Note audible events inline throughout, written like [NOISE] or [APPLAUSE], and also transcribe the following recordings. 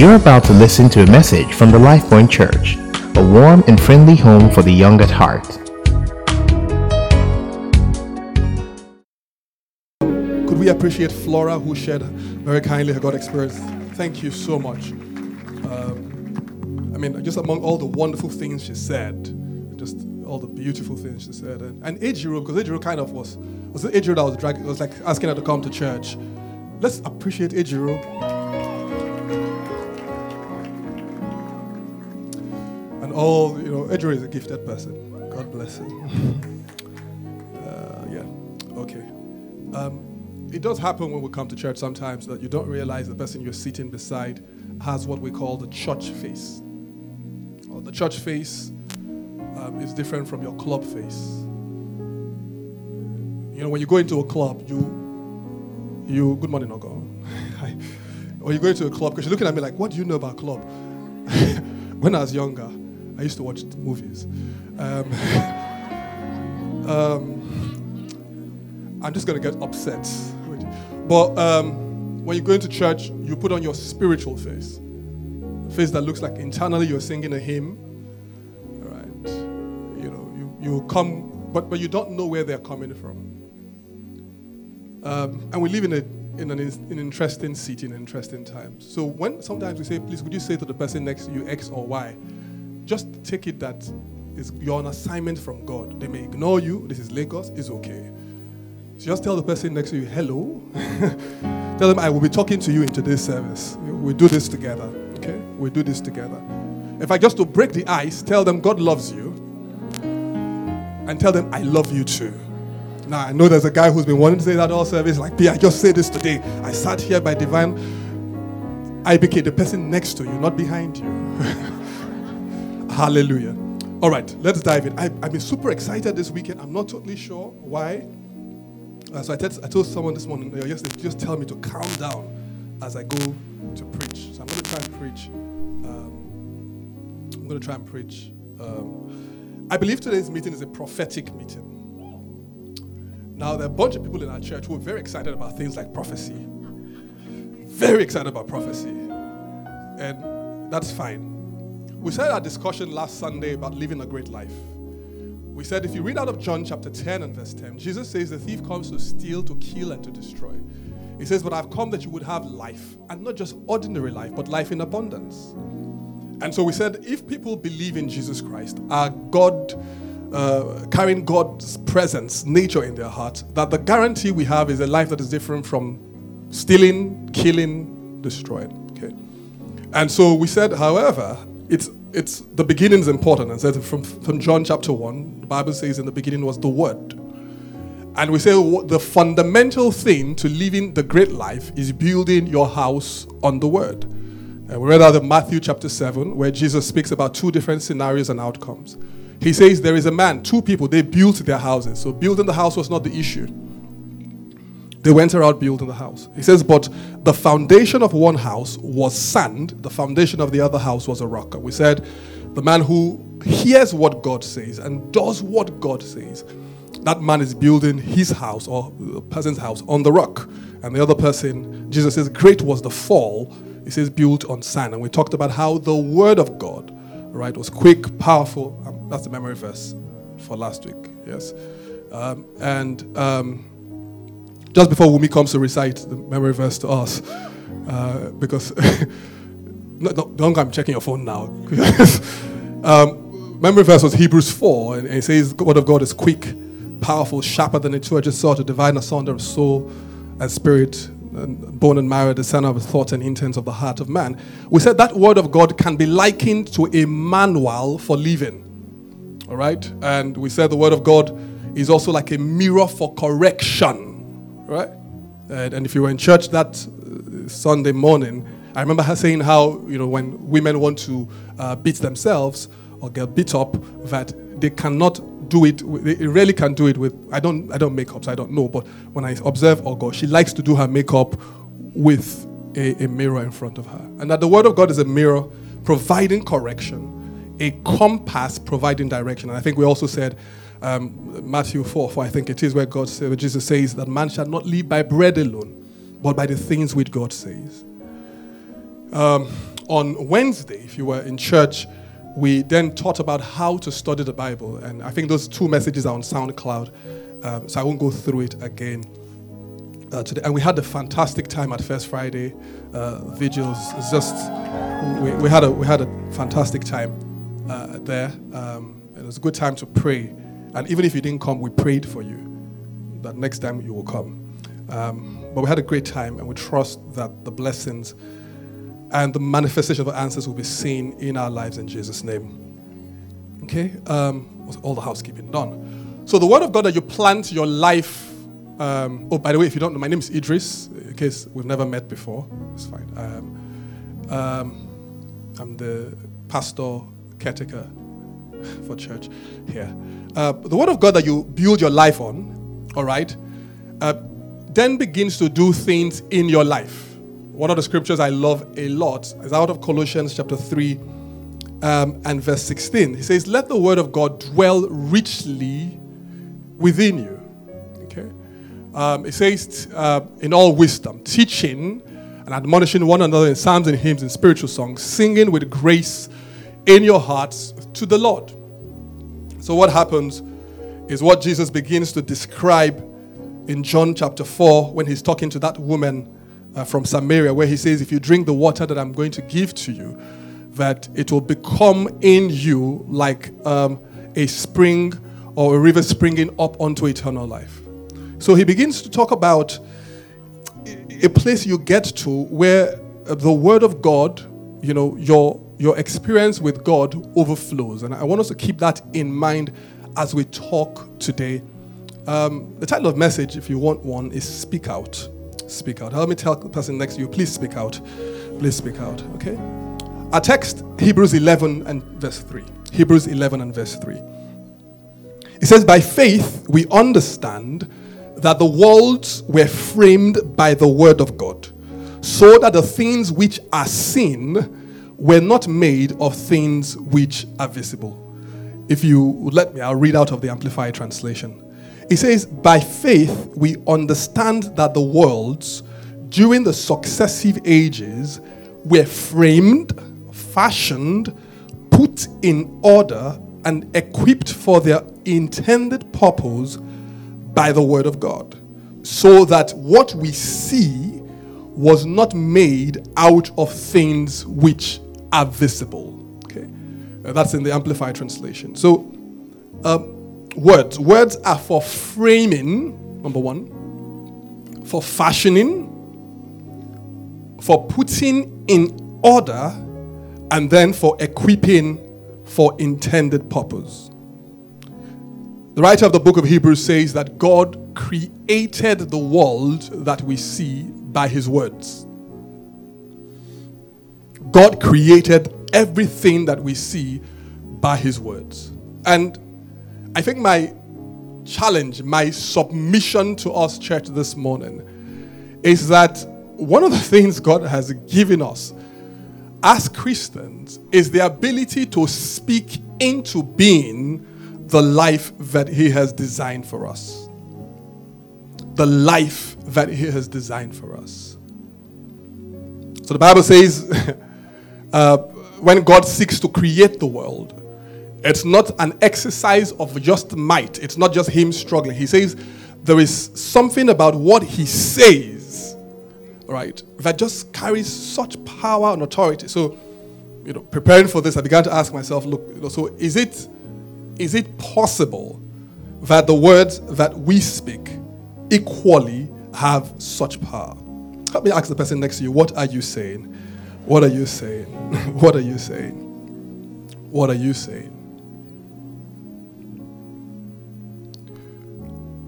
You're about to listen to a message from the LifePoint Church, a warm and friendly home for the young at heart. Could we appreciate Flora, who shared very kindly her God experience? Thank you so much. Um, I mean, just among all the wonderful things she said, just all the beautiful things she said, and, and Ejiro, because Ejiro kind of was was it Ejiro that was dragging, was like asking her to come to church. Let's appreciate Ejiro. All, you know, Edra is a gifted person. God bless him. [LAUGHS] uh, yeah, okay. Um, it does happen when we come to church sometimes that you don't realize the person you're sitting beside has what we call the church face. Or the church face um, is different from your club face. You know, when you go into a club, you, you, good morning, Ogo. [LAUGHS] or you go into a club, because you're looking at me like, what do you know about club? [LAUGHS] when I was younger, I used to watch movies. Um, [LAUGHS] um, I'm just going to get upset. But um, when you go into church, you put on your spiritual face. A face that looks like internally you're singing a hymn. Right? You know, you, you come, but, but you don't know where they're coming from. Um, and we live in, a, in an, an interesting city, in interesting times. So when sometimes we say, please, would you say to the person next to you X or Y? Just take it that is, you're on assignment from God. They may ignore you. This is Lagos. It's okay. So just tell the person next to you, hello. [LAUGHS] tell them, I will be talking to you in today's service. We do this together. Okay? We do this together. If I just to break the ice, tell them God loves you. And tell them, I love you too. Now, I know there's a guy who's been wanting to say that all service, like, P, I just say this today. I sat here by divine. I became the person next to you, not behind you. [LAUGHS] Hallelujah. All right, let's dive in. I, have been super excited this weekend. I'm not totally sure why. Uh, so I told someone this morning, uh, yesterday, just tell me to calm down as I go to preach. So I'm going to try and preach. Um, I'm going to try and preach. Um, I believe today's meeting is a prophetic meeting. Now, there are a bunch of people in our church who are very excited about things like prophecy. Very excited about prophecy. And that's fine. We said our discussion last Sunday about living a great life. We said if you read out of John chapter 10 and verse 10, Jesus says the thief comes to steal, to kill, and to destroy. He says, But I've come that you would have life, and not just ordinary life, but life in abundance. And so we said, if people believe in Jesus Christ, are God uh, carrying God's presence, nature in their heart, that the guarantee we have is a life that is different from stealing, killing, destroying. Okay. And so we said, however, it's it's the beginning is important. And said from, from John chapter 1, the Bible says in the beginning was the word. And we say the fundamental thing to living the great life is building your house on the word. And we read out of Matthew chapter 7, where Jesus speaks about two different scenarios and outcomes. He says there is a man, two people, they built their houses. So building the house was not the issue. They went around building the house. He says, but the foundation of one house was sand, the foundation of the other house was a rock. We said, the man who hears what God says and does what God says, that man is building his house or the person's house on the rock. And the other person, Jesus says, great was the fall. He says, built on sand. And we talked about how the word of God, right, was quick, powerful. Um, that's the memory verse for last week. Yes. Um, and um, just before Wumi comes to recite the memory verse to us, uh, because [LAUGHS] no, no, don't I'm checking your phone now. [LAUGHS] um, memory verse was Hebrews 4, and it says, word of God is quick, powerful, sharper than a two-edged sword to divide asunder of soul and spirit, and bone and marrow, the center of the thoughts and intents of the heart of man. We said that word of God can be likened to a manual for living. All right? And we said the word of God is also like a mirror for correction. Right? And, if you were in church that uh, Sunday morning, I remember her saying how, you know, when women want to uh, beat themselves or get beat up, that they cannot do it. They really can do it with. I don't. I don't make up, so I don't know. But when I observe Ogo, she likes to do her makeup with a, a mirror in front of her, and that the Word of God is a mirror providing correction, a compass providing direction. And I think we also said um, Matthew 4, 4, I think it is, where God where Jesus says that man shall not live by bread alone, but by the things which God says. Um, on Wednesday, if you were in church, we then taught about how to study the Bible. And I think those two messages are on SoundCloud, um, so I won't go through it again. Uh, today. And we had a fantastic time at First Friday uh, vigils. Just we, we, had a we had a fantastic time uh, there. Um, it was a good time to pray. And even if you didn't come, we prayed for you that next time you will come. Um, but we had a great time, and we trust that the blessings and the manifestation of the answers will be seen in our lives in Jesus' name. Okay? Um, all the housekeeping done. So, the word of God that you plant your life. Um, oh, by the way, if you don't know, my name is Idris, in case we've never met before. It's fine. Um, um I'm the pastor caretaker for church here. Uh, the word of God that you build your life on, all right, uh, then begins to do things in your life. One of the scriptures I love a lot is out of Colossians chapter 3 um, and verse 16. He says, Let the word of God dwell richly within you. Okay? Um, it says, uh, in all wisdom, teaching and admonishing one another in psalms and hymns and spiritual songs, singing with grace in your hearts to the Lord. So, what happens is what Jesus begins to describe in John chapter 4 when he's talking to that woman uh, from Samaria, where he says, If you drink the water that I'm going to give to you, that it will become in you like um, a spring or a river springing up onto eternal life. So he begins to talk about a place you get to where the word of God, you know, your your experience with God overflows. And I want us to keep that in mind as we talk today. Um, the title of message, if you want one, is Speak Out speak out. Help me tell the person next to you, please speak out. Please speak out, okay? Our text, Hebrews 11 and verse 3. Hebrews 11 and verse 3. It says, By faith we understand that the worlds were framed by the word of God, so that the things which are seen were not made of things which are visible. If you let me, I'll read out of the Amplified translation. It says, By faith, we understand that the worlds during the successive ages were framed, fashioned, put in order, and equipped for their intended purpose by the Word of God. So that what we see was not made out of things which are visible. Okay, uh, that's in the Amplified translation. So, uh, words. Words are for framing, number one, for fashioning, for putting in order, and then for equipping for intended purpose. The writer of the book of Hebrews says that God created the world that we see by his words. God created everything that we see by his words. And I think my challenge, my submission to us, church, this morning is that one of the things God has given us as Christians is the ability to speak into being the life that He has designed for us. The life that He has designed for us. So the Bible says, [LAUGHS] uh, when God seeks to create the world, it's not an exercise of just might. It's not just him struggling. He says there is something about what he says, right, that just carries such power and authority. So, you know, preparing for this, I began to ask myself, look, you know, so is it is it possible that the words that we speak equally have such power? Let me ask the person next to you, what are you saying? What are you saying? [LAUGHS] what are you saying? What are you saying?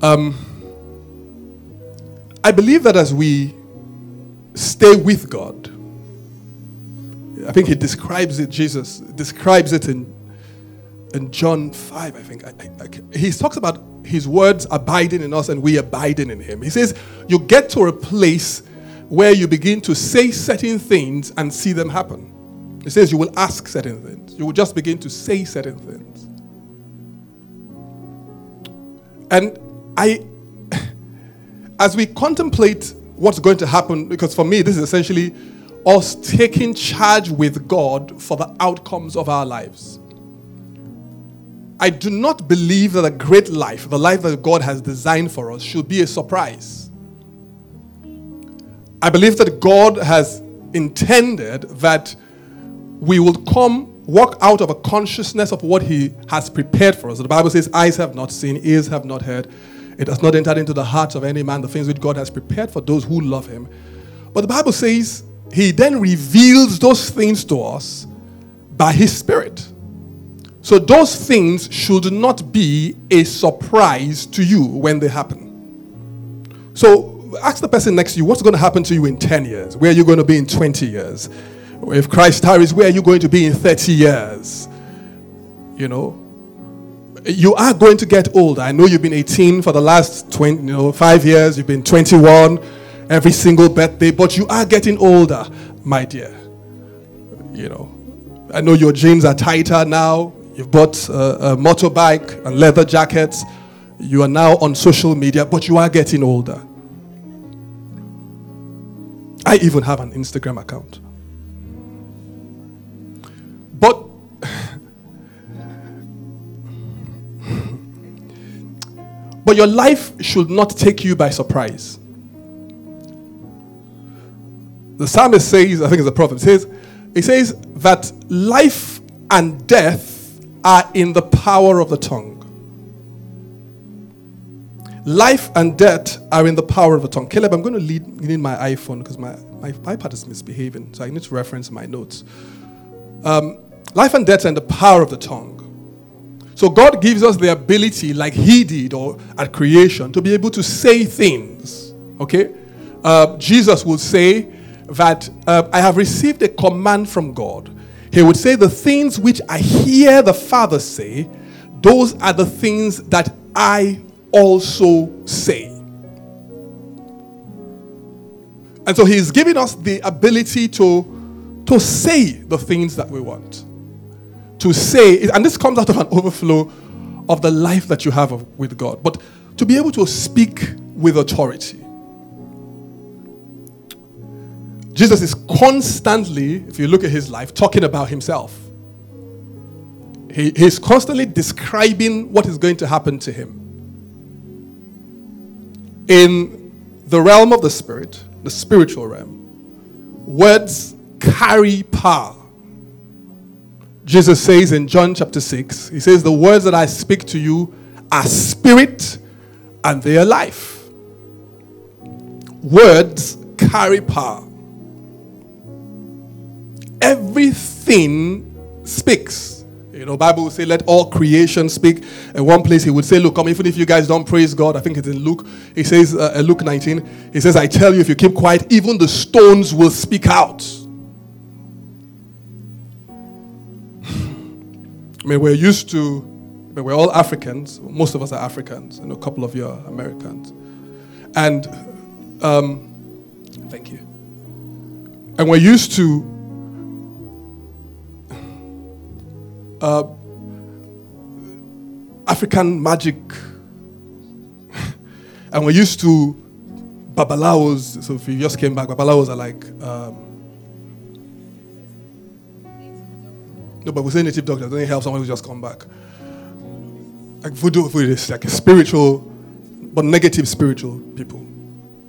Um, I believe that as we stay with God, I think he describes it, Jesus describes it in, in John 5, I think. I, I, he talks about his words abiding in us and we abiding in him. He says, You get to a place where you begin to say certain things and see them happen. It says, You will ask certain things, you will just begin to say certain things. And I, [LAUGHS] as we contemplate what's going to happen, because for me, this is essentially us taking charge with God for the outcomes of our lives. I do not believe that a great life, the life that God has designed for us, should be a surprise. I believe that God has intended that we will come, walk out of a consciousness of what He has prepared for us. The Bible says, Eyes have not seen, ears have not heard. It has not entered into the hearts of any man the things which God has prepared for those who love Him. But the Bible says, He then reveals those things to us by His Spirit. So those things should not be a surprise to you when they happen. So ask the person next to you, what's going to happen to you in 10 years? Where are you going to be in 20 years? If Christ tarries, where are you going to be in 30 years? You know, you are going to get older. I know you've been 18 for the last 20, you know, five years. You've been 21 every single birthday, but you are getting older, my dear. You know, I know your jeans are tighter now. You've bought a, a motorbike and leather jackets. You are now on social media, but you are getting older. I even have an Instagram account. But [LAUGHS] but your life should not take you by surprise. The psalmist says, I think it's a prophet, says, he says that life and death are in the power of the tongue. Life and death are in the power of the tongue. Caleb, I'm going to lead in my iPhone because my, my iPad is misbehaving, so I need to reference my notes. Um, life and death are in the power of the tongue. So God gives us the ability, like He did or at creation, to be able to say things. Okay? Uh, Jesus would say that uh, I have received a command from God. He would say, The things which I hear the Father say, those are the things that I also say. And so he's giving us the ability to, to say the things that we want. To say, and this comes out of an overflow of the life that you have with God, but to be able to speak with authority. Jesus is constantly, if you look at his life, talking about himself. He, he's constantly describing what is going to happen to him in the realm of the spirit, the spiritual realm, words carry power. Jesus says in John chapter 6, He says, The words that I speak to you are spirit and they are life. Words carry power. Everything speaks. You know, Bible will say, let all creation speak. In one place, he would say, look, come, even if you guys don't praise God, I think it's in Luke. He says, uh Luke 19, he says, I tell you, if you keep quiet, even the stones will speak out. [SIGHS] I mean, we're used to, I mean, we're all Africans. Most of us are Africans, and a couple of you are Americans. And, um, thank you. And we're used to uh, African magic. [LAUGHS] and we're used to babalawos. So if you just came back, babalawos are like. Um, no, but we say native doctors. Doesn't help someone who just come back. Like voodoo, voodoo is like a spiritual, but negative spiritual people,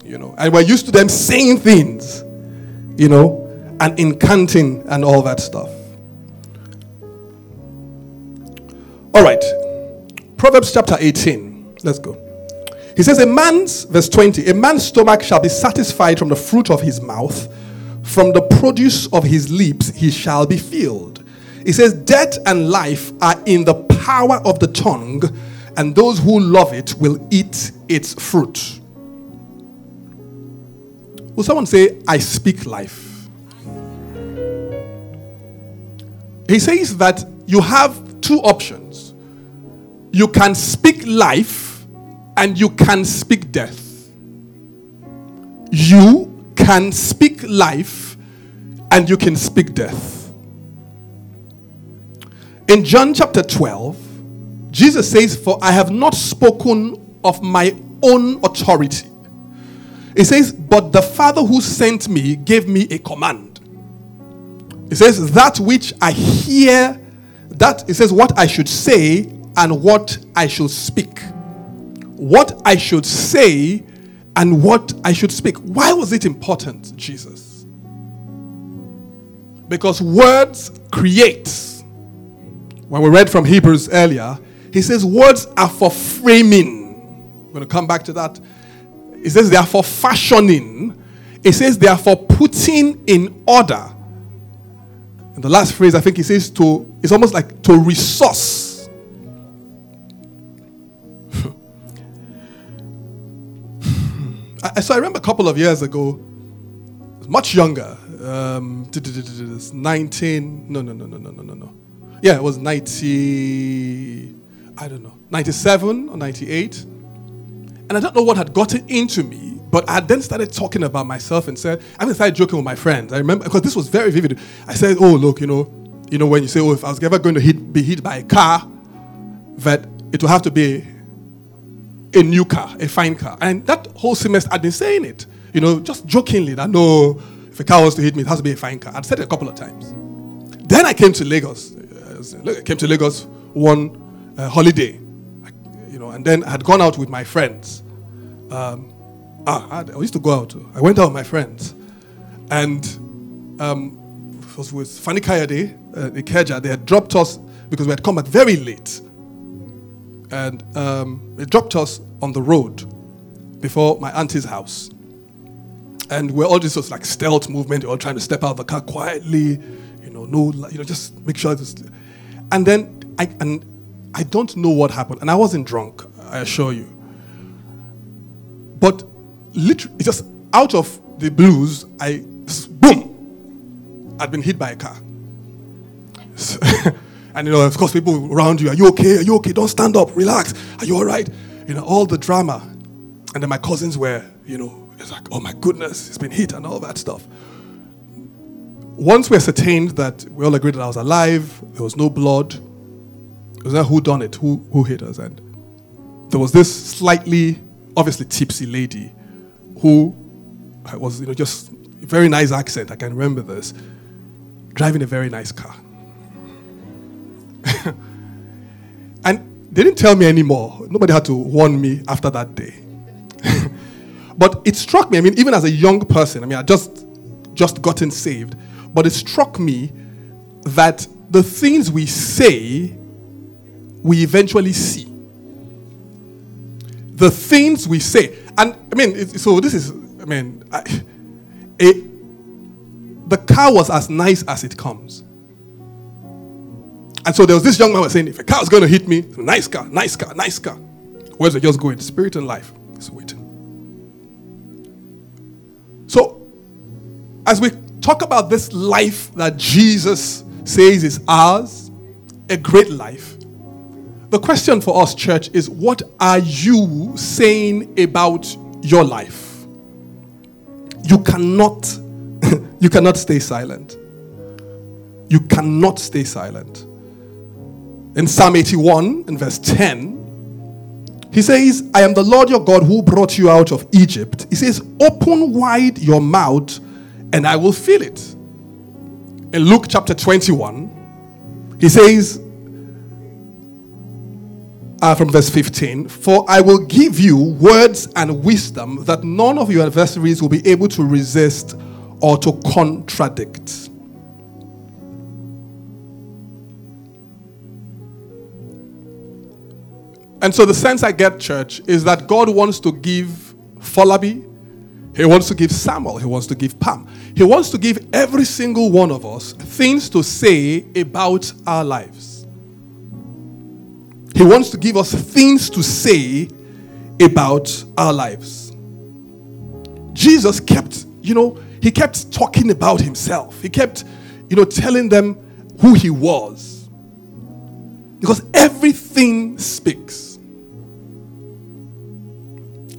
you know. And we're used to them saying things, you know, and incanting and all that stuff. All right. Proverbs chapter 18. Let's go. He says, A man's, verse 20, a man's stomach shall be satisfied from the fruit of his mouth, from the produce of his lips he shall be filled. He says, Death and life are in the power of the tongue, and those who love it will eat its fruit. Will someone say, I speak life? He says that you have two options you can speak life and you can speak death. You can speak life and you can speak death. In John chapter 12, Jesus says, For I have not spoken of my own authority. He says, But the Father who sent me gave me a command. It says, That which I hear, that it says, what I should say and what I should speak. What I should say and what I should speak. Why was it important, Jesus? Because words create. When we read from Hebrews earlier, he says words are for framing. We're going to come back to that. He says they are for fashioning. It says they are for putting in order. And the last phrase, I think he says to, it's almost like to resource. I, so I remember a couple of years ago, much younger, um, 19, no, no, no, no, no, no, no, no. Yeah, it was 90, I don't know, 97 or 98. And I don't know what had gotten into me, but I then started talking about myself and said, I even started joking with my friends. I remember, because this was very vivid. I said, oh, look, you know, you know, when you say, oh, if I was ever going to hit, be hit by a car, that it will have to be a new car, a fine car. And that whole semester I'd been saying it, you know, just jokingly that no, if a car was to hit me, it has to be a fine car. I'd said it a couple of times. Then I came to Lagos. I came to Lagos one uh, holiday you know, and then I had gone out with my friends. Um, ah, I, used to go out. I went out with my friends, and um, it was with Fanny Kayade, uh, the. They had dropped us because we had come back very late, and um, they dropped us on the road before my auntie's house. And we're all just like stealth movement. We're all trying to step out of the car quietly, you know, no, you know, just make sure. This, and then I and I don't know what happened. And I wasn't drunk, I assure you. But literally, just out of the blues, I, boom, I'd been hit by a car. [LAUGHS] and, you know, of course, people around you, are you okay? Are you okay? Don't stand up, relax. Are you all right? You know, all the drama. And then my cousins were, you know, it's like, oh my goodness, he's been hit and all that stuff. Once we ascertained that we all agreed that I was alive, there was no blood, it was that who done it, who who hit us, and there was this slightly, obviously tipsy lady, who was you know just very nice accent. I can remember this, driving a very nice car, they didn't tell me anymore. Nobody had to warn me after that day. [LAUGHS] but it struck me. I mean, even as a young person, I mean, I just just gotten saved, but it struck me that the things we say we eventually see. The things we say. And I mean, so this is, I mean, I, it, the car was as nice as it comes. And so there was this young man was saying, if a car is going to hit me, nice car, nice car, nice car. Where's it just going? Spirit and life is waiting. So, as we talk about this life that Jesus says is ours, a great life, the question for us, church, is what are you saying about your life? You cannot, [LAUGHS] you cannot stay silent. You cannot stay silent. In Psalm 81, in verse 10, he says, I am the Lord your God who brought you out of Egypt. He says, Open wide your mouth and I will fill it. In Luke chapter 21, he says, uh, from verse 15 For I will give you words and wisdom that none of your adversaries will be able to resist or to contradict. And so the sense I get, church, is that God wants to give Folabi, He wants to give Samuel, He wants to give Pam, He wants to give every single one of us things to say about our lives. He wants to give us things to say about our lives. Jesus kept, you know, he kept talking about himself. He kept, you know, telling them who he was. Because everything speaks.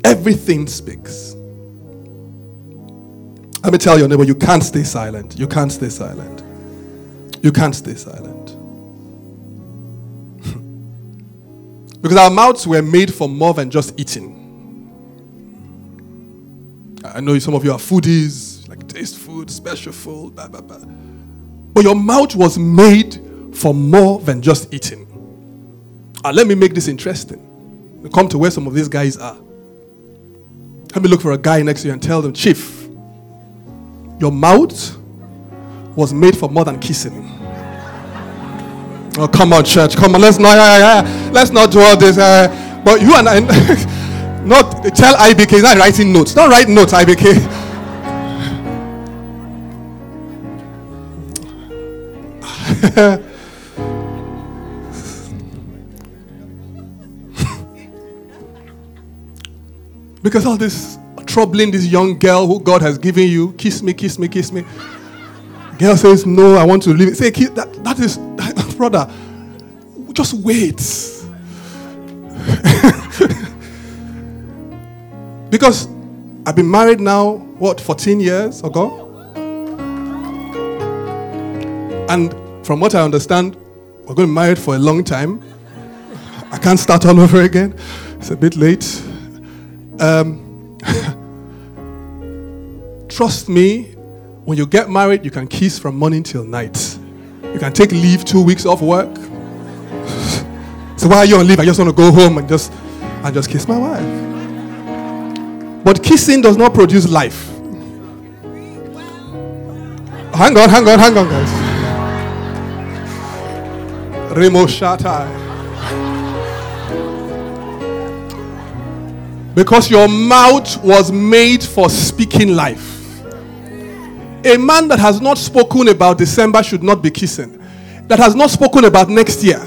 Everything speaks. Let me tell your neighbor, you can't stay silent. You can't stay silent. You can't stay silent. [LAUGHS] Because our mouths were made for more than just eating. I know some of you are foodies, like taste food, special food, blah, blah, blah. But your mouth was made for more than just eating. And let me make this interesting. Come to where some of these guys are. Let me look for a guy next to you and tell them, Chief, your mouth was made for more than kissing. Oh, come on, church. Come on. Let's not, uh, let's not do all this. Uh, but you and I, [LAUGHS] not tell IBK, he's not writing notes. Don't write notes, IBK. [LAUGHS] because all this troubling this young girl who God has given you, kiss me, kiss me, kiss me. Girl says, No, I want to leave. Say, that, that is, that, [LAUGHS] brother, just wait. [LAUGHS] because I've been married now, what, 14 years ago? And from what I understand, we're going to be married for a long time. I can't start all over again. It's a bit late. Um, [LAUGHS] trust me, when you get married, you can kiss from morning till night. You can take leave two weeks off work. [LAUGHS] so why are you on leave? I just want to go home and just and just kiss my wife. But kissing does not produce life. Hang on, hang on, hang on, guys. Remo Shatai. Because your mouth was made for speaking life. A man that has not spoken about December should not be kissing. That has not spoken about next year.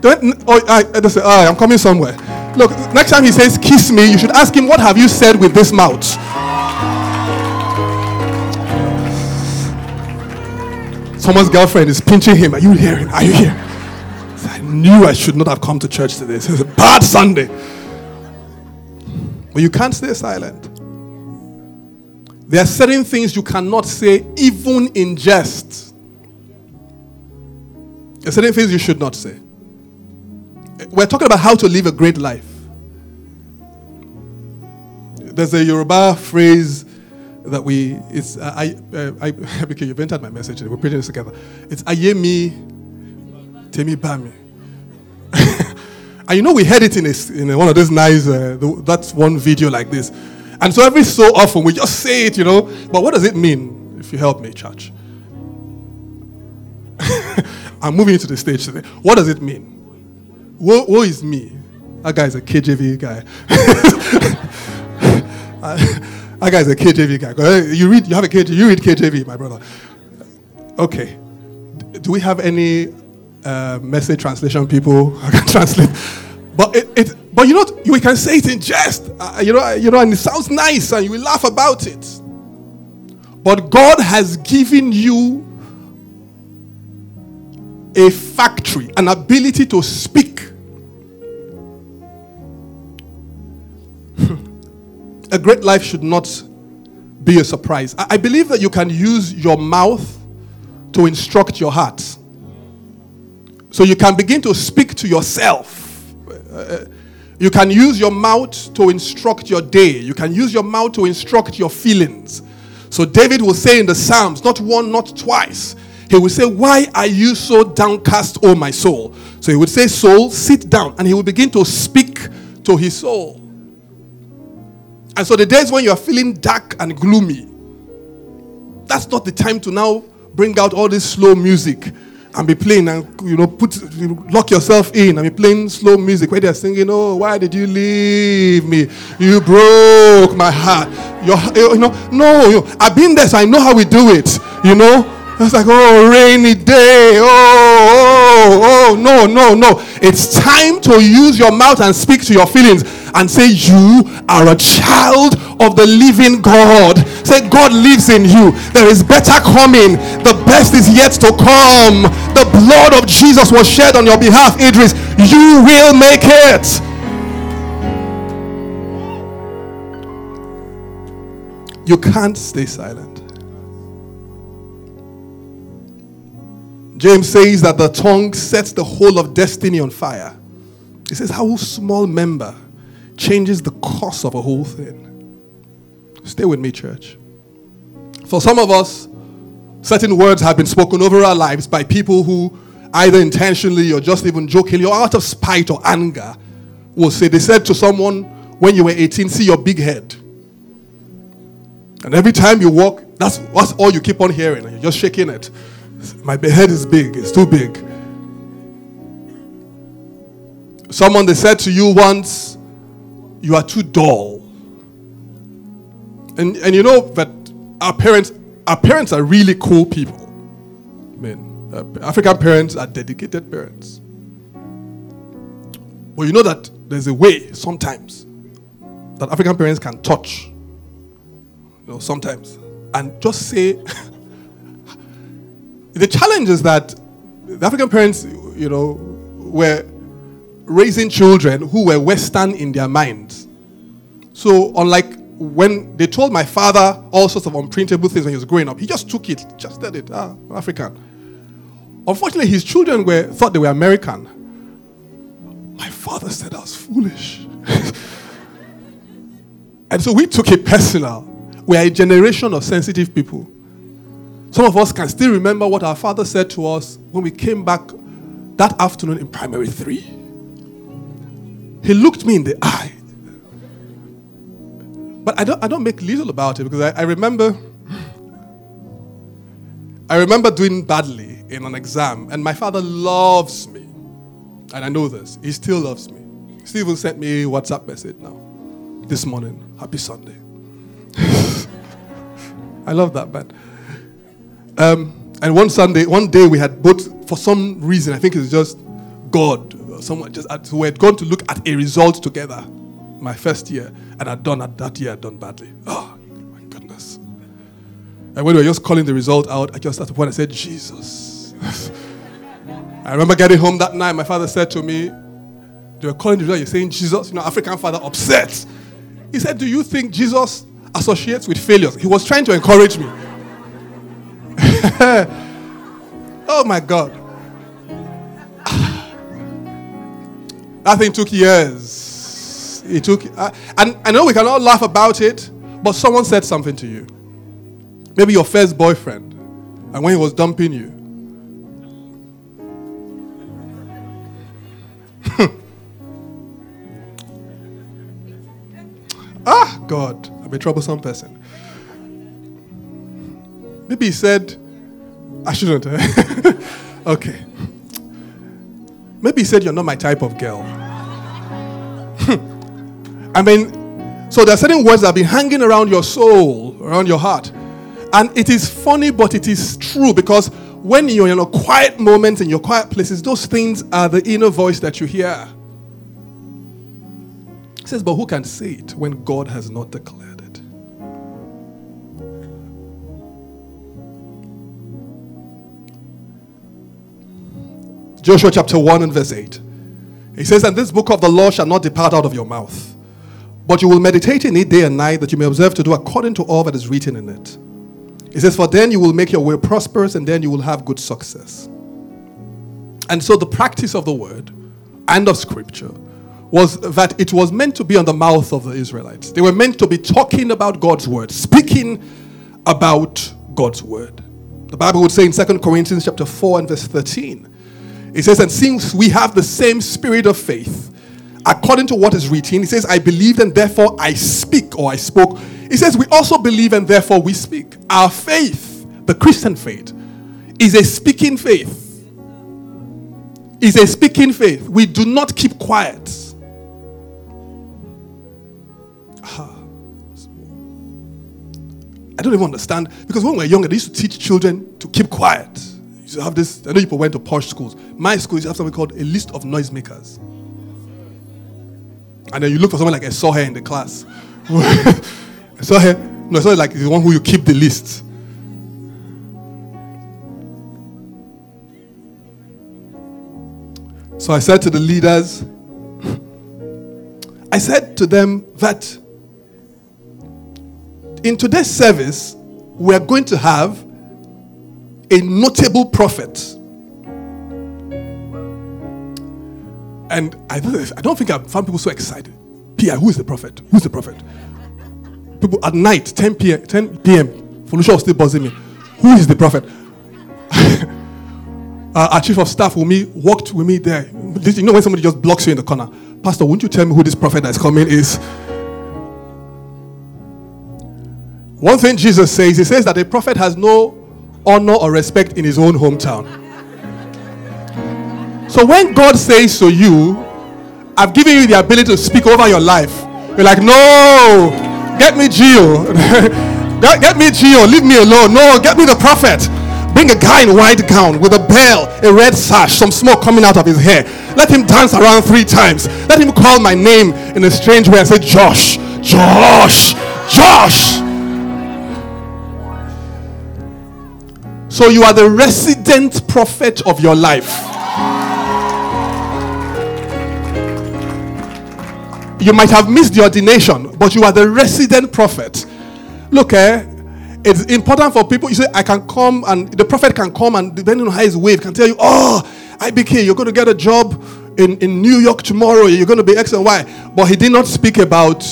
Don't, oh, I, I I'm coming somewhere. Look, next time he says kiss me, you should ask him, What have you said with this mouth? Someone's girlfriend is pinching him. Are you hearing? Are you here? I knew I should not have come to church today. It's a bad Sunday. But you can't stay silent. There are certain things you cannot say, even in jest. There are certain things you should not say. We're talking about how to live a great life. There's a Yoruba phrase that we, it's, uh, I, uh, I, because [LAUGHS] you've entered my message, today. we're putting this together. It's Ayemi Temi Bami. [LAUGHS] and you know, we heard it in, a, in one of those nice, uh, that's one video like this. And so every so often we just say it, you know. But what does it mean, if you help me, church? [LAUGHS] I'm moving into the stage today. What does it mean? Woe, woe is me. That guy's a KJV guy. [LAUGHS] that guy's a KJV guy. You read, you have a KJV, you read KJV, my brother. Okay. Do we have any uh, message translation people? [LAUGHS] I can translate. But it, it, but you know, we can say it in jest, uh, you know, you know, and it sounds nice, and you laugh about it. But God has given you a factory, an ability to speak. [LAUGHS] a great life should not be a surprise. I, I believe that you can use your mouth to instruct your heart. So you can begin to speak to yourself you can use your mouth to instruct your day. You can use your mouth to instruct your feelings. So David will say in the Psalms, not one, not twice, he will say, Why are you so downcast, O my soul? So he would say, Soul, sit down. And he will begin to speak to his soul. And so the days when you are feeling dark and gloomy, that's not the time to now bring out all this slow music and be playing and you know put lock yourself in and be playing slow music where they're singing oh why did you leave me? You broke my heart. You're, you know no you know, i've been there so i know how we do it you know it's like oh rainy day oh, oh oh oh no no no it's time to use your mouth and speak to your feelings and say, You are a child of the living God. Say, God lives in you. There is better coming. The best is yet to come. The blood of Jesus was shed on your behalf, Idris. You will make it. You can't stay silent. James says that the tongue sets the whole of destiny on fire. He says, How small member changes the course of a whole thing. Stay with me, church. For some of us, Certain words have been spoken over our lives by people who, either intentionally or just even jokingly or out of spite or anger, will say, They said to someone when you were 18, See your big head. And every time you walk, that's, that's all you keep on hearing. You're just shaking it. My head is big, it's too big. Someone they said to you once, You are too dull. And, and you know that our parents, our parents are really cool people. I mean, uh, African parents are dedicated parents. But you know that there's a way sometimes that African parents can touch. You know, sometimes. And just say [LAUGHS] the challenge is that the African parents, you know, were raising children who were Western in their minds. So, unlike when they told my father all sorts of unprintable things when he was growing up, he just took it, just did it. Ah, African. Unfortunately, his children were thought they were American. My father said I was foolish. [LAUGHS] and so we took it personal. We are a generation of sensitive people. Some of us can still remember what our father said to us when we came back that afternoon in primary three. He looked me in the eye but I don't, I don't make little about it because I, I remember I remember doing badly in an exam, and my father loves me. And I know this. He still loves me. Even sent me a WhatsApp message now. This morning. Happy Sunday. [LAUGHS] I love that man. Um, and one Sunday, one day we had both, for some reason, I think it's just God, someone just, so we had gone to look at a result together my first year, and I'd done at that year, I'd done badly. Oh, my goodness. And when we were just calling the result out, I just at the point I said, Jesus. [LAUGHS] I remember getting home that night, my father said to me, They were calling the result, you're saying Jesus, you know, African father upset. He said, Do you think Jesus associates with failures? He was trying to encourage me. [LAUGHS] oh my God. [SIGHS] that thing took years it took, uh, and I know we can all laugh about it, but someone said something to you. Maybe your first boyfriend, and when he was dumping you. [LAUGHS] ah, God, I'm a troublesome person. Maybe he said, I shouldn't. [LAUGHS] okay. Maybe he said, You're not my type of girl. [LAUGHS] I mean, so there are certain words that have been hanging around your soul, around your heart. And it is funny, but it is true because when you're in a quiet moment in your quiet places, those things are the inner voice that you hear. He says, But who can say it when God has not declared Joshua chapter 1 and verse 8. He says, And this book of the law shall not depart out of your mouth but you will meditate in it day and night, that you may observe to do according to all that is written in it. He says, For then you will make your way prosperous, and then you will have good success. And so the practice of the word and of scripture was that it was meant to be on the mouth of the Israelites. They were meant to be talking about God's word, speaking about God's word. The Bible would say in 2 Corinthians chapter 4 and verse 13, it says, And since we have the same spirit of faith, according to what is written. He says, I believed and therefore I speak or I spoke. He says, We also believe and therefore we speak. Our faith, the Christian faith, is a speaking faith. Is a speaking faith. We do not keep quiet. I don't even understand because when we were younger, they used to teach children to keep quiet. You have this. I know people went to posh schools. My school to have something called a list of noisemakers. And then you look for someone like I saw her in the class. I saw her. No, I saw her like the one who you keep the list. So I said to the leaders, [LAUGHS] I said to them that in today's service, we are going to have a notable prophet And I don't, I don't think I've found people so excited. Pia, who is the prophet? Who's the prophet? People at night, 10 p.m., 10 p.m., Felicia was still buzzing me. Who is the prophet? [LAUGHS] uh, our chief of staff me walked with me there. You know when somebody just blocks you in the corner, Pastor, won't you tell me who this prophet that's coming is? One thing Jesus says, he says that a prophet has no honor or respect in his own hometown. So when God says to you, I've given you the ability to speak over your life, you're like, no, get me Geo. [LAUGHS] get, get me Geo, leave me alone. No, get me the prophet. Bring a guy in white gown with a bell, a red sash, some smoke coming out of his hair. Let him dance around three times. Let him call my name in a strange way and say, Josh, Josh, Josh. So you are the resident prophet of your life. You might have missed the ordination, but you are the resident prophet. Look, eh, it's important for people. You say, I can come, and the prophet can come, and depending on how his wave, can tell you, oh, IBK, you're going to get a job in, in New York tomorrow. You're going to be X and Y. But he did not speak about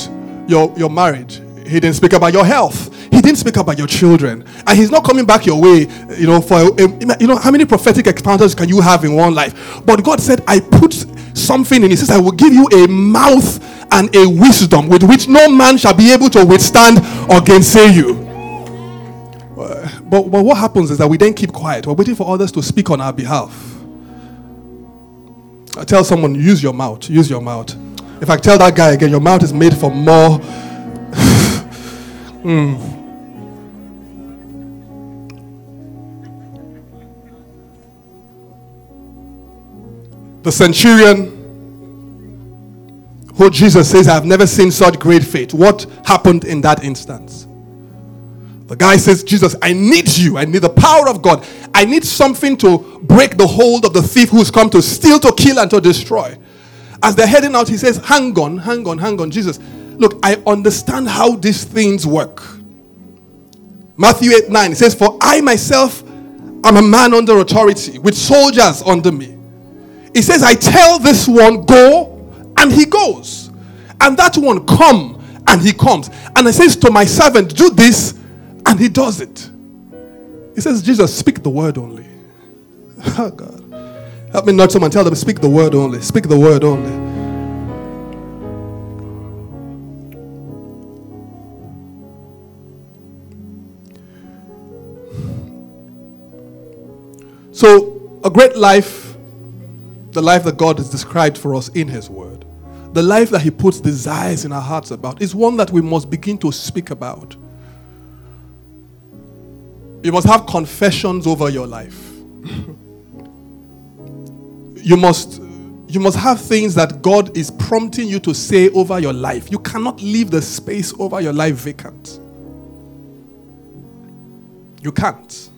your, your marriage. He didn't speak about your health. Didn't speak about your children. And he's not coming back your way, you know, for, you know, how many prophetic encounters can you have in one life? But God said, I put something in. He says, I will give you a mouth and a wisdom with which no man shall be able to withstand or gainsay you. But, but what happens is that we then keep quiet. We're waiting for others to speak on our behalf. I tell someone, use your mouth, use your mouth. If I tell that guy again, your mouth is made for more. [SIGHS] mm. The centurion who Jesus says, I've never seen such great faith. What happened in that instance? The guy says, Jesus, I need you. I need the power of God. I need something to break the hold of the thief who's come to steal, to kill, and to destroy. As they're heading out, he says, Hang on, hang on, hang on. Jesus, look, I understand how these things work. Matthew 8 9, it says, For I myself am a man under authority with soldiers under me. He says, I tell this one, go, and he goes. And that one, come, and he comes. And I says to my servant, do this, and he does it. He says, Jesus, speak the word only. [LAUGHS] Oh, God. Help me nudge someone, tell them, speak the word only. Speak the word only. So, a great life, the life that God has described for us in His Word, the life that He puts desires in our hearts about, is one that we must begin to speak about. You must have confessions over your life. [LAUGHS] you must you must have things that God is prompting you to say over your life. You cannot leave the space over your life vacant. You can't.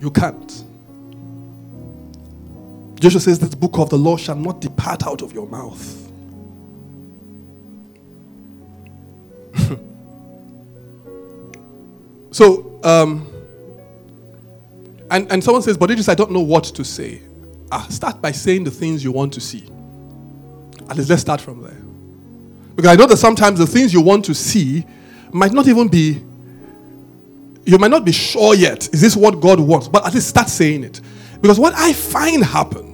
You can't. Joshua says, This book of the law shall not depart out of your mouth. [LAUGHS] so, um, and, and someone says, but it is, I don't know what to say. Ah, start by saying the things you want to see. At least let's start from there. Because I know that sometimes the things you want to see might not even be, you might not be sure yet, is this what God wants? But at least start saying it. Because what I find happens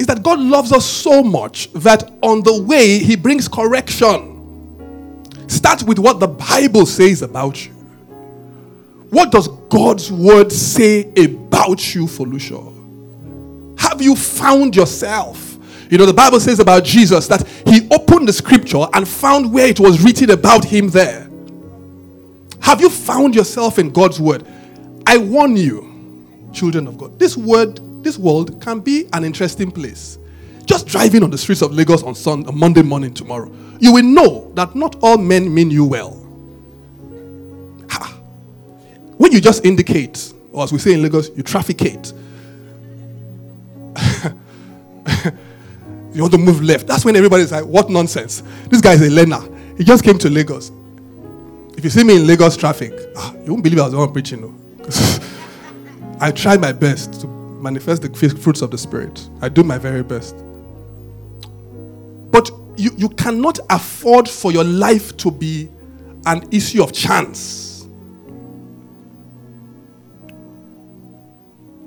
is that God loves us so much that on the way, He brings correction. Start with what the Bible says about you. What does God's word say about you, Felucia? Have you found yourself? You know, the Bible says about Jesus that he opened the scripture and found where it was written about him there. Have you found yourself in God's word? I warn you, children of God, this word, this world can be an interesting place. Just driving on the streets of Lagos on Sunday, Monday morning tomorrow, you will know that not all men mean you well. When you just indicate, or as we say in Lagos, you trafficate. [LAUGHS] you want to move left. That's when everybody's like, what nonsense. This guy is a learner. He just came to Lagos. If you see me in Lagos traffic, ah, you won't believe I was the one preaching. No? [LAUGHS] I try my best to manifest the fruits of the Spirit. I do my very best. But you, you cannot afford for your life to be an issue of chance.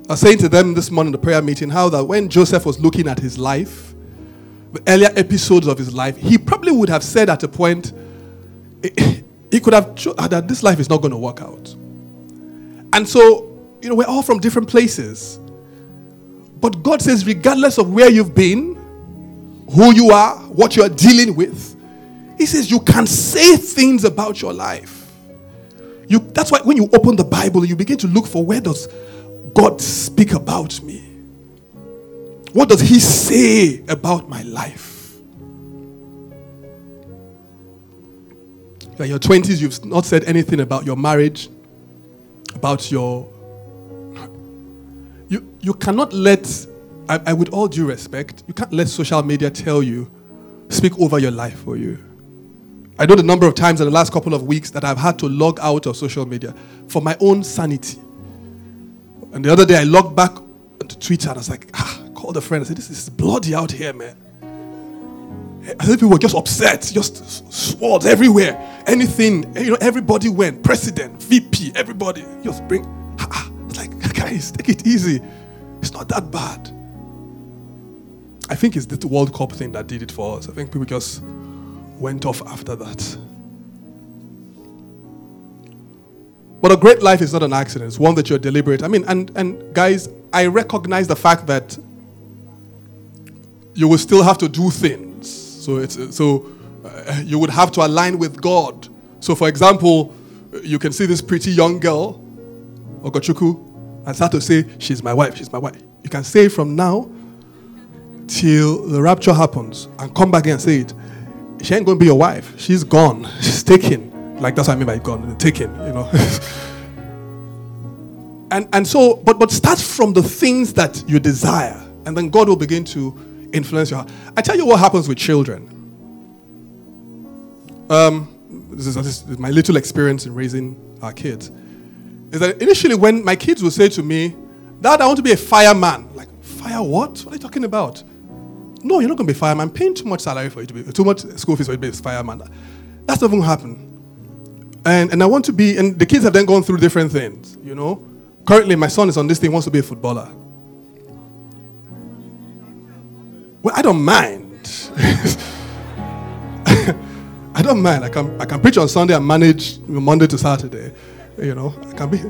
I was saying to them this morning in the prayer meeting how that when Joseph was looking at his life, the earlier episodes of his life, he probably would have said at a point, [CLEARS THROAT] he could have ah, that this life is not going to work out. And so, you know, we're all from different places. But God says, regardless of where you've been, who you are, what you're dealing with, He says you can say things about your life. You, that's why when you open the Bible, you begin to look for where does God speak about me? What does He say about my life? In your 20s, you've not said anything about your marriage, about your. You, you cannot let, I, I, with all due respect, you can't let social media tell you, speak over your life for you. I know the number of times in the last couple of weeks that I've had to log out of social media for my own sanity. And the other day I logged back onto Twitter and I was like, ah, called a friend. I said, this is bloody out here, man. I think people were just upset, just swords everywhere. Anything, you know, everybody went. President, VP, everybody. Just bring. It's like, guys, take it easy. It's not that bad. I think it's the World Cup thing that did it for us. I think people just went off after that. But a great life is not an accident, it's one that you're deliberate. I mean, and, and guys, I recognize the fact that you will still have to do things. So, it's, so uh, you would have to align with God. So, for example, you can see this pretty young girl, Ogochukwu, and start to say, She's my wife, she's my wife. You can say from now till the rapture happens and come back and say it. She ain't going to be your wife. She's gone. [LAUGHS] She's taken. Like that's what I mean by gone, taken, you know. [LAUGHS] and and so, but but start from the things that you desire, and then God will begin to influence your heart. I tell you what happens with children. Um, this is, this is my little experience in raising our kids. Is that initially when my kids would say to me, Dad, I want to be a fireman. Like, fire what? What are you talking about? No, you're not going to be a fireman. I'm paying too much salary for you to be, too much school fees for you to be a fireman. That's not going to happen. And, and I want to be, and the kids have then gone through different things, you know. Currently, my son is on this thing, wants to be a footballer. Well, I don't mind. [LAUGHS] I don't mind. I can, I can preach on Sunday and manage Monday to Saturday. You know, I can be.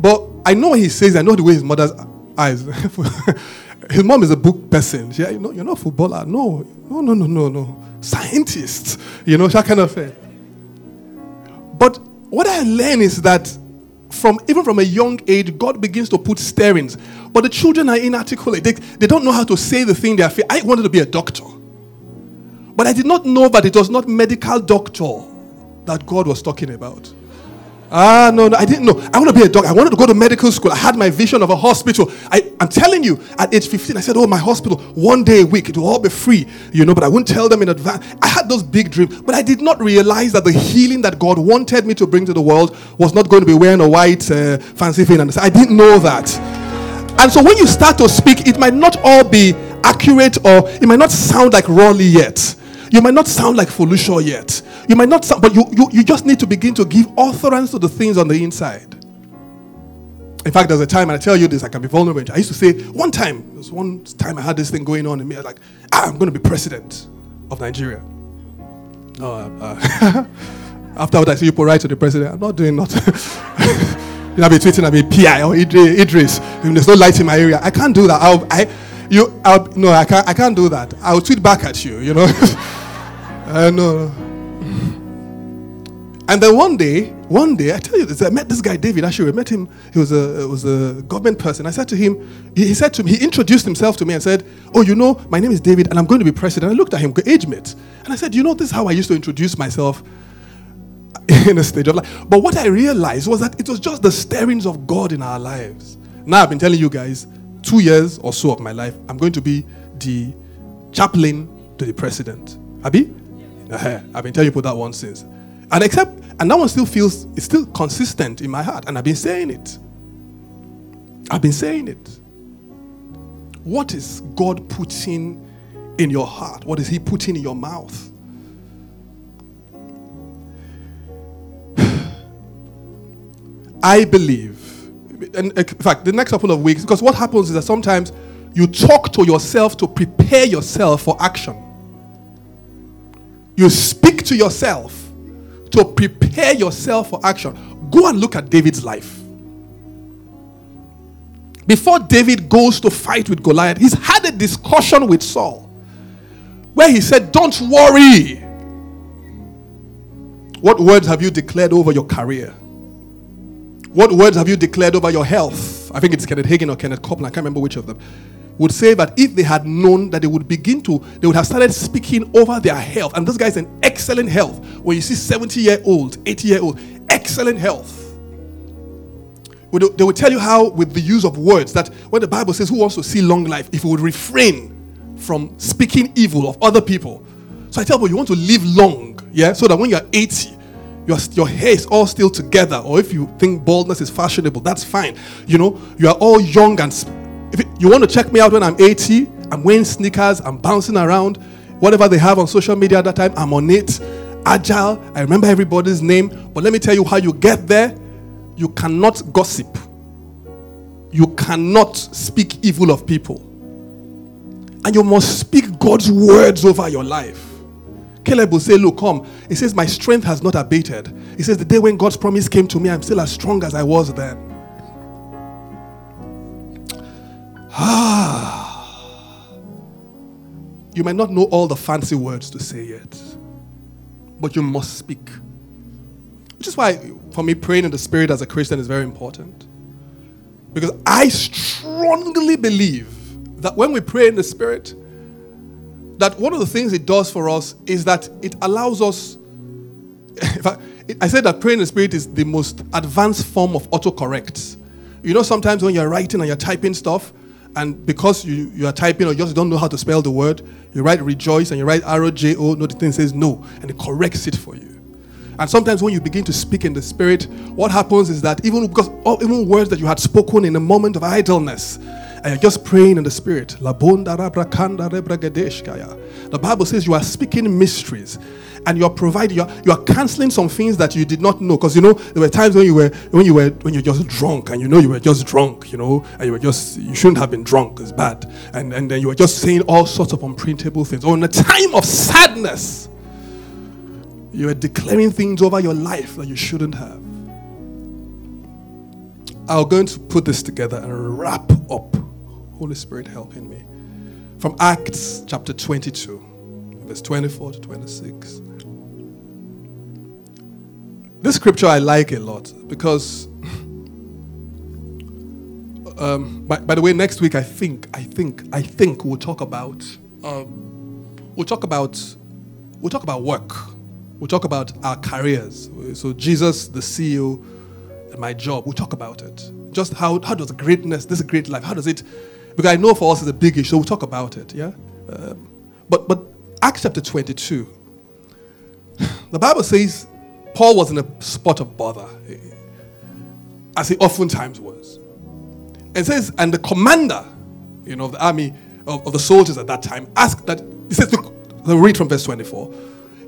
But I know what he says. I know the way his mother's eyes. [LAUGHS] his mom is a book person. Yeah, you know, you're not a footballer. No, no, no, no, no, no. Scientist. You know, that kind of thing. But what I learn is that from even from a young age, God begins to put stirrings. But the children are inarticulate. They, they don't know how to say the thing they are feeling. I wanted to be a doctor. But I did not know that it was not medical doctor that God was talking about. Ah, no, no, I didn't know. I want to be a doctor. I wanted to go to medical school. I had my vision of a hospital. I, I'm telling you, at age 15, I said, Oh, my hospital, one day a week, it will all be free, you know, but I wouldn't tell them in advance. I had those big dreams, but I did not realize that the healing that God wanted me to bring to the world was not going to be wearing a white uh, fancy thing. And I didn't know that. And so when you start to speak, it might not all be accurate or it might not sound like Raleigh yet. You might not sound like Folusha yet. You might not sound, but you, you, you just need to begin to give utterance to the things on the inside. In fact, there's a time, and I tell you this, I can be vulnerable. I used to say, one time, there was one time I had this thing going on in me. I was like, ah, I'm going to be president of Nigeria. No, uh, uh [LAUGHS] after what I see you put right to the president, I'm not doing nothing. [LAUGHS] you know, I'll be tweeting, I'll be PI or Idris. There's no light in my area. I can't do that. I'll, I, you, I'll, no, I can't, I can't do that. I'll tweet back at you, you know. [LAUGHS] no, no. And then one day, one day, I tell you this, I met this guy, David Actually, I met him. He was a, was a government person. I said to him, he, he, said to me, he introduced himself to me and said, Oh, you know, my name is David and I'm going to be president. I looked at him, age mate. And I said, You know, this is how I used to introduce myself [LAUGHS] in a stage of life. But what I realized was that it was just the stirrings of God in our lives. Now I've been telling you guys, two years or so of my life, I'm going to be the chaplain to the president. Abi? I've been telling you that one since. And except, and that one still feels, it's still consistent in my heart. And I've been saying it. I've been saying it. What is God putting in your heart? What is He putting in your mouth? [SIGHS] I believe in fact, the next couple of weeks, because what happens is that sometimes you talk to yourself to prepare yourself for action. You speak to yourself to prepare yourself for action. Go and look at David's life. Before David goes to fight with Goliath, he's had a discussion with Saul where he said, Don't worry. What words have you declared over your career? What words have you declared over your health? I think it's Kenneth Hagin or Kenneth Copeland, I can't remember which of them. Would say that if they had known that they would begin to, they would have started speaking over their health. And this guy's in excellent health. When you see 70 year old, 80 year old, excellent health. They would tell you how, with the use of words, that when the Bible says, Who wants to see long life, if you would refrain from speaking evil of other people. So I tell people, you want to live long, yeah, so that when you're 80, your, your hair is all still together, or if you think baldness is fashionable, that's fine. You know, you are all young and if it, you want to check me out when I'm 80, I'm wearing sneakers, I'm bouncing around, whatever they have on social media at that time, I'm on it, agile. I remember everybody's name, but let me tell you how you get there. You cannot gossip. You cannot speak evil of people. And you must speak God's words over your life. Caleb will say, Look, come. He says, My strength has not abated. He says, The day when God's promise came to me, I'm still as strong as I was then. Ah. You might not know all the fancy words to say yet, but you must speak. Which is why, for me, praying in the Spirit as a Christian is very important. Because I strongly believe that when we pray in the Spirit, that one of the things it does for us is that it allows us. [LAUGHS] I, I said that praying in the spirit is the most advanced form of autocorrect. You know, sometimes when you're writing and you're typing stuff, and because you, you are typing or you just don't know how to spell the word, you write rejoice and you write R O J O, no, the thing says no, and it corrects it for you. And sometimes when you begin to speak in the spirit, what happens is that even because even words that you had spoken in a moment of idleness, and you're just praying in the spirit. The Bible says you are speaking mysteries and you're providing you're, you are canceling some things that you did not know. Because you know there were times when you were when you were when you're just drunk and you know you were just drunk you know and you were just you shouldn't have been drunk it's bad. And and then you were just saying all sorts of unprintable things. Or in a time of sadness you were declaring things over your life that you shouldn't have. I'm going to put this together and wrap up Holy Spirit helping me. From Acts chapter 22, verse 24 to 26. This scripture I like a lot because, [LAUGHS] um, by, by, the way, next week I think, I think, I think we'll talk about, um, we'll talk about, we'll talk about work. We'll talk about our careers. So Jesus, the CEO, and my job. We'll talk about it. Just how how does greatness, this great life, how does it because I know for us it's a big issue, so we'll talk about it, yeah? Um, but, but Acts chapter 22, [SIGHS] the Bible says Paul was in a spot of bother, as he oftentimes was. It says, and the commander, you know, of the army, of, of the soldiers at that time, asked that, he says, look, read from verse 24.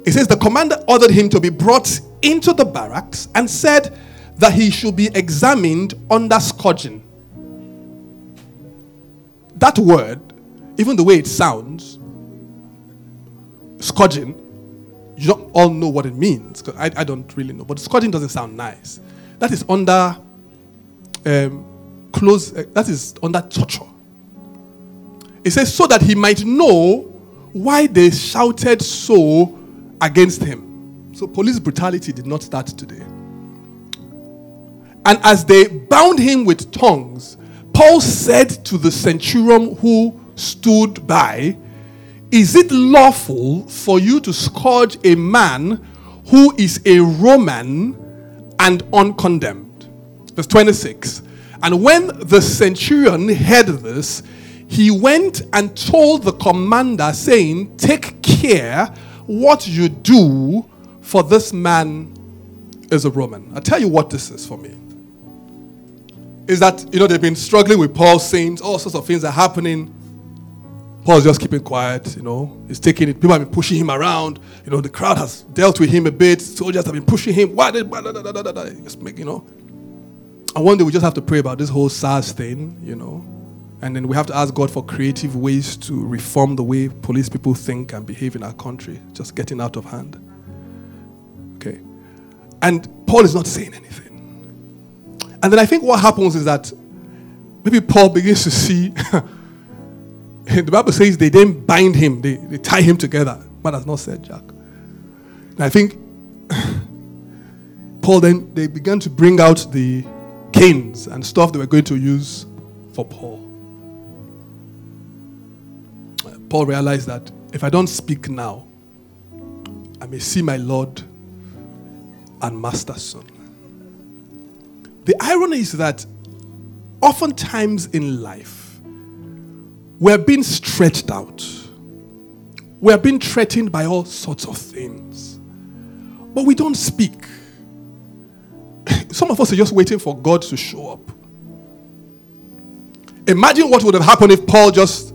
It says, the commander ordered him to be brought into the barracks and said that he should be examined under scourging that word, even the way it sounds, scourging, you don't all know what it means. I, I don't really know. But scourging doesn't sound nice. That is under um, close, uh, that is under torture. It says, so that he might know why they shouted so against him. So police brutality did not start today. And as they bound him with tongues, Paul said to the centurion who stood by, Is it lawful for you to scourge a man who is a Roman and uncondemned? Verse 26. And when the centurion heard this, he went and told the commander, saying, Take care what you do, for this man is a Roman. I'll tell you what this is for me is that, you know, they've been struggling with Paul's saying all sorts of things are happening. Paul's just keeping quiet, you know. He's taking it. People have been pushing him around. You know, the crowd has dealt with him a bit. Soldiers have been pushing him. Why did, just make, you know. And one day we just have to pray about this whole SARS thing, you know. And then we have to ask God for creative ways to reform the way police people think and behave in our country, just getting out of hand. Okay. And Paul is not saying anything. And then I think what happens is that maybe Paul begins to see [LAUGHS] the Bible says they didn't bind him, they, they tie him together. But has not said Jack. And I think [LAUGHS] Paul then they began to bring out the canes and stuff they were going to use for Paul. Paul realized that if I don't speak now, I may see my Lord and Master soon. The irony is that oftentimes in life, we're being stretched out. We're being threatened by all sorts of things. But we don't speak. [LAUGHS] Some of us are just waiting for God to show up. Imagine what would have happened if Paul just,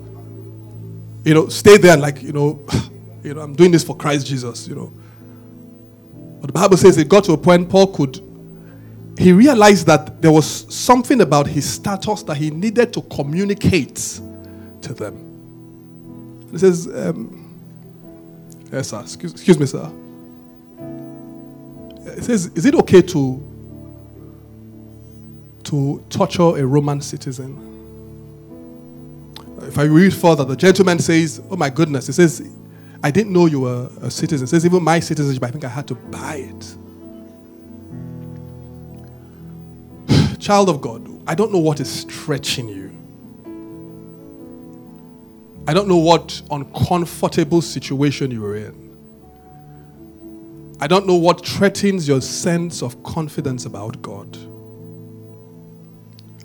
you know, stayed there and like, you know, [LAUGHS] you know, I'm doing this for Christ Jesus, you know. But the Bible says it got to a point Paul could, he realized that there was something about his status that he needed to communicate to them. He says, um, yes, sir, excuse, excuse me, sir. He says, is it okay to to torture a Roman citizen? If I read further, the gentleman says, Oh my goodness, he says, I didn't know you were a citizen. It says, even my citizenship, I think I had to buy it. Child of God, I don't know what is stretching you. I don't know what uncomfortable situation you are in. I don't know what threatens your sense of confidence about God.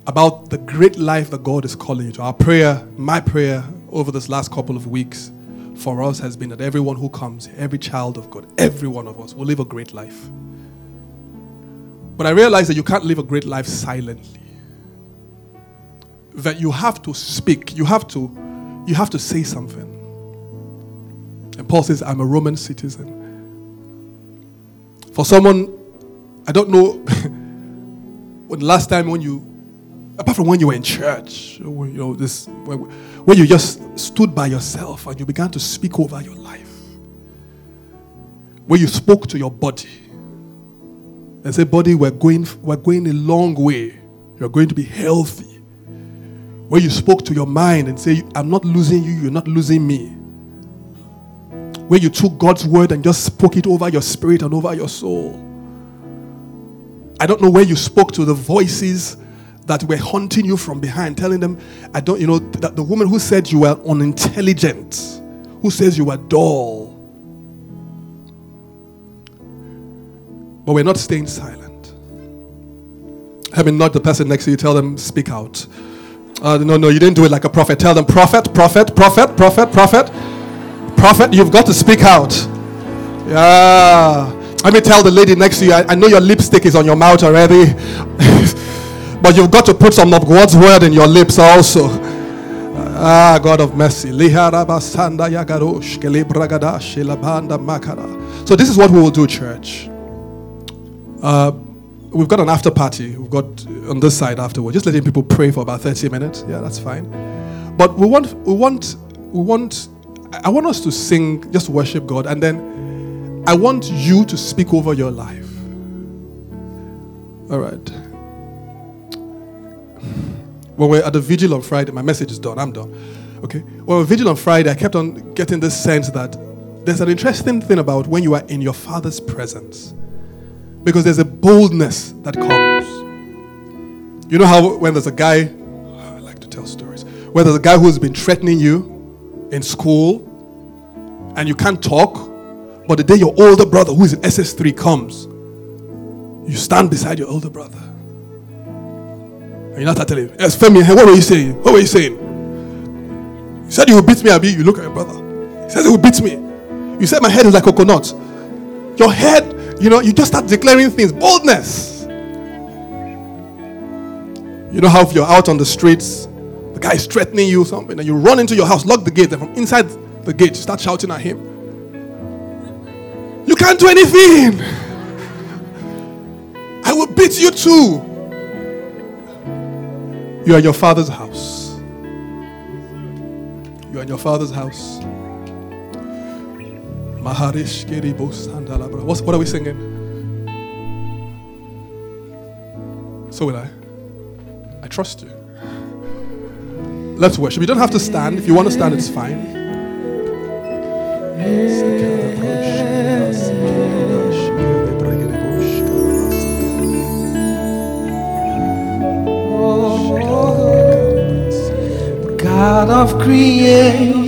About the great life that God is calling you to. Our prayer, my prayer over this last couple of weeks, for us has been that everyone who comes, every child of God, every one of us will live a great life. But I realized that you can't live a great life silently. That you have to speak, you have to, you have to say something. And Paul says, I'm a Roman citizen. For someone, I don't know [LAUGHS] when last time when you apart from when you were in church, you know, this when you just stood by yourself and you began to speak over your life, when you spoke to your body and said, "Body, we're going, we're going a long way. You're going to be healthy." Where you spoke to your mind and say, "I'm not losing you. You're not losing me." Where you took God's word and just spoke it over your spirit and over your soul. I don't know where you spoke to the voices that were hunting you from behind, telling them, I don't, you know, that the woman who said you were unintelligent, who says you were dull. But we're not staying silent. I mean, not the person next to you, tell them, speak out. Uh, no, no, you didn't do it like a prophet. Tell them, prophet, prophet, prophet, prophet, prophet, prophet, you've got to speak out. Yeah. Let me tell the lady next to you, I, I know your lipstick is on your mouth already. [LAUGHS] But you've got to put some of God's word in your lips also. Ah, God of mercy. So this is what we will do, church. Uh, we've got an after party. We've got on this side afterwards. Just letting people pray for about 30 minutes. Yeah, that's fine. But we want, we want, we want. I want us to sing, just worship God, and then I want you to speak over your life. All right when we're at the vigil on Friday, my message is done. I'm done. Okay. We're vigil on Friday, I kept on getting this sense that there's an interesting thing about when you are in your Father's presence, because there's a boldness that comes. You know how when there's a guy, I like to tell stories, where there's a guy who's been threatening you in school, and you can't talk, but the day your older brother, who is in SS3, comes, you stand beside your older brother and you not telling him, Yes, Femi, what were you saying? What were you saying? You said you would beat me, Abi. You look at your brother. He says he will beat me. You said my head is like coconut. Your head, you know, you just start declaring things. Boldness. You know how if you're out on the streets, the guy is threatening you something, and you run into your house, lock the gate, and from inside the gate, you start shouting at him. You can't do anything. I will beat you too. You are your father's house. You are in your father's house. What's, what are we singing? So will I. I trust you. Let's worship. You don't have to stand. If you want to stand, it's fine. God of creation.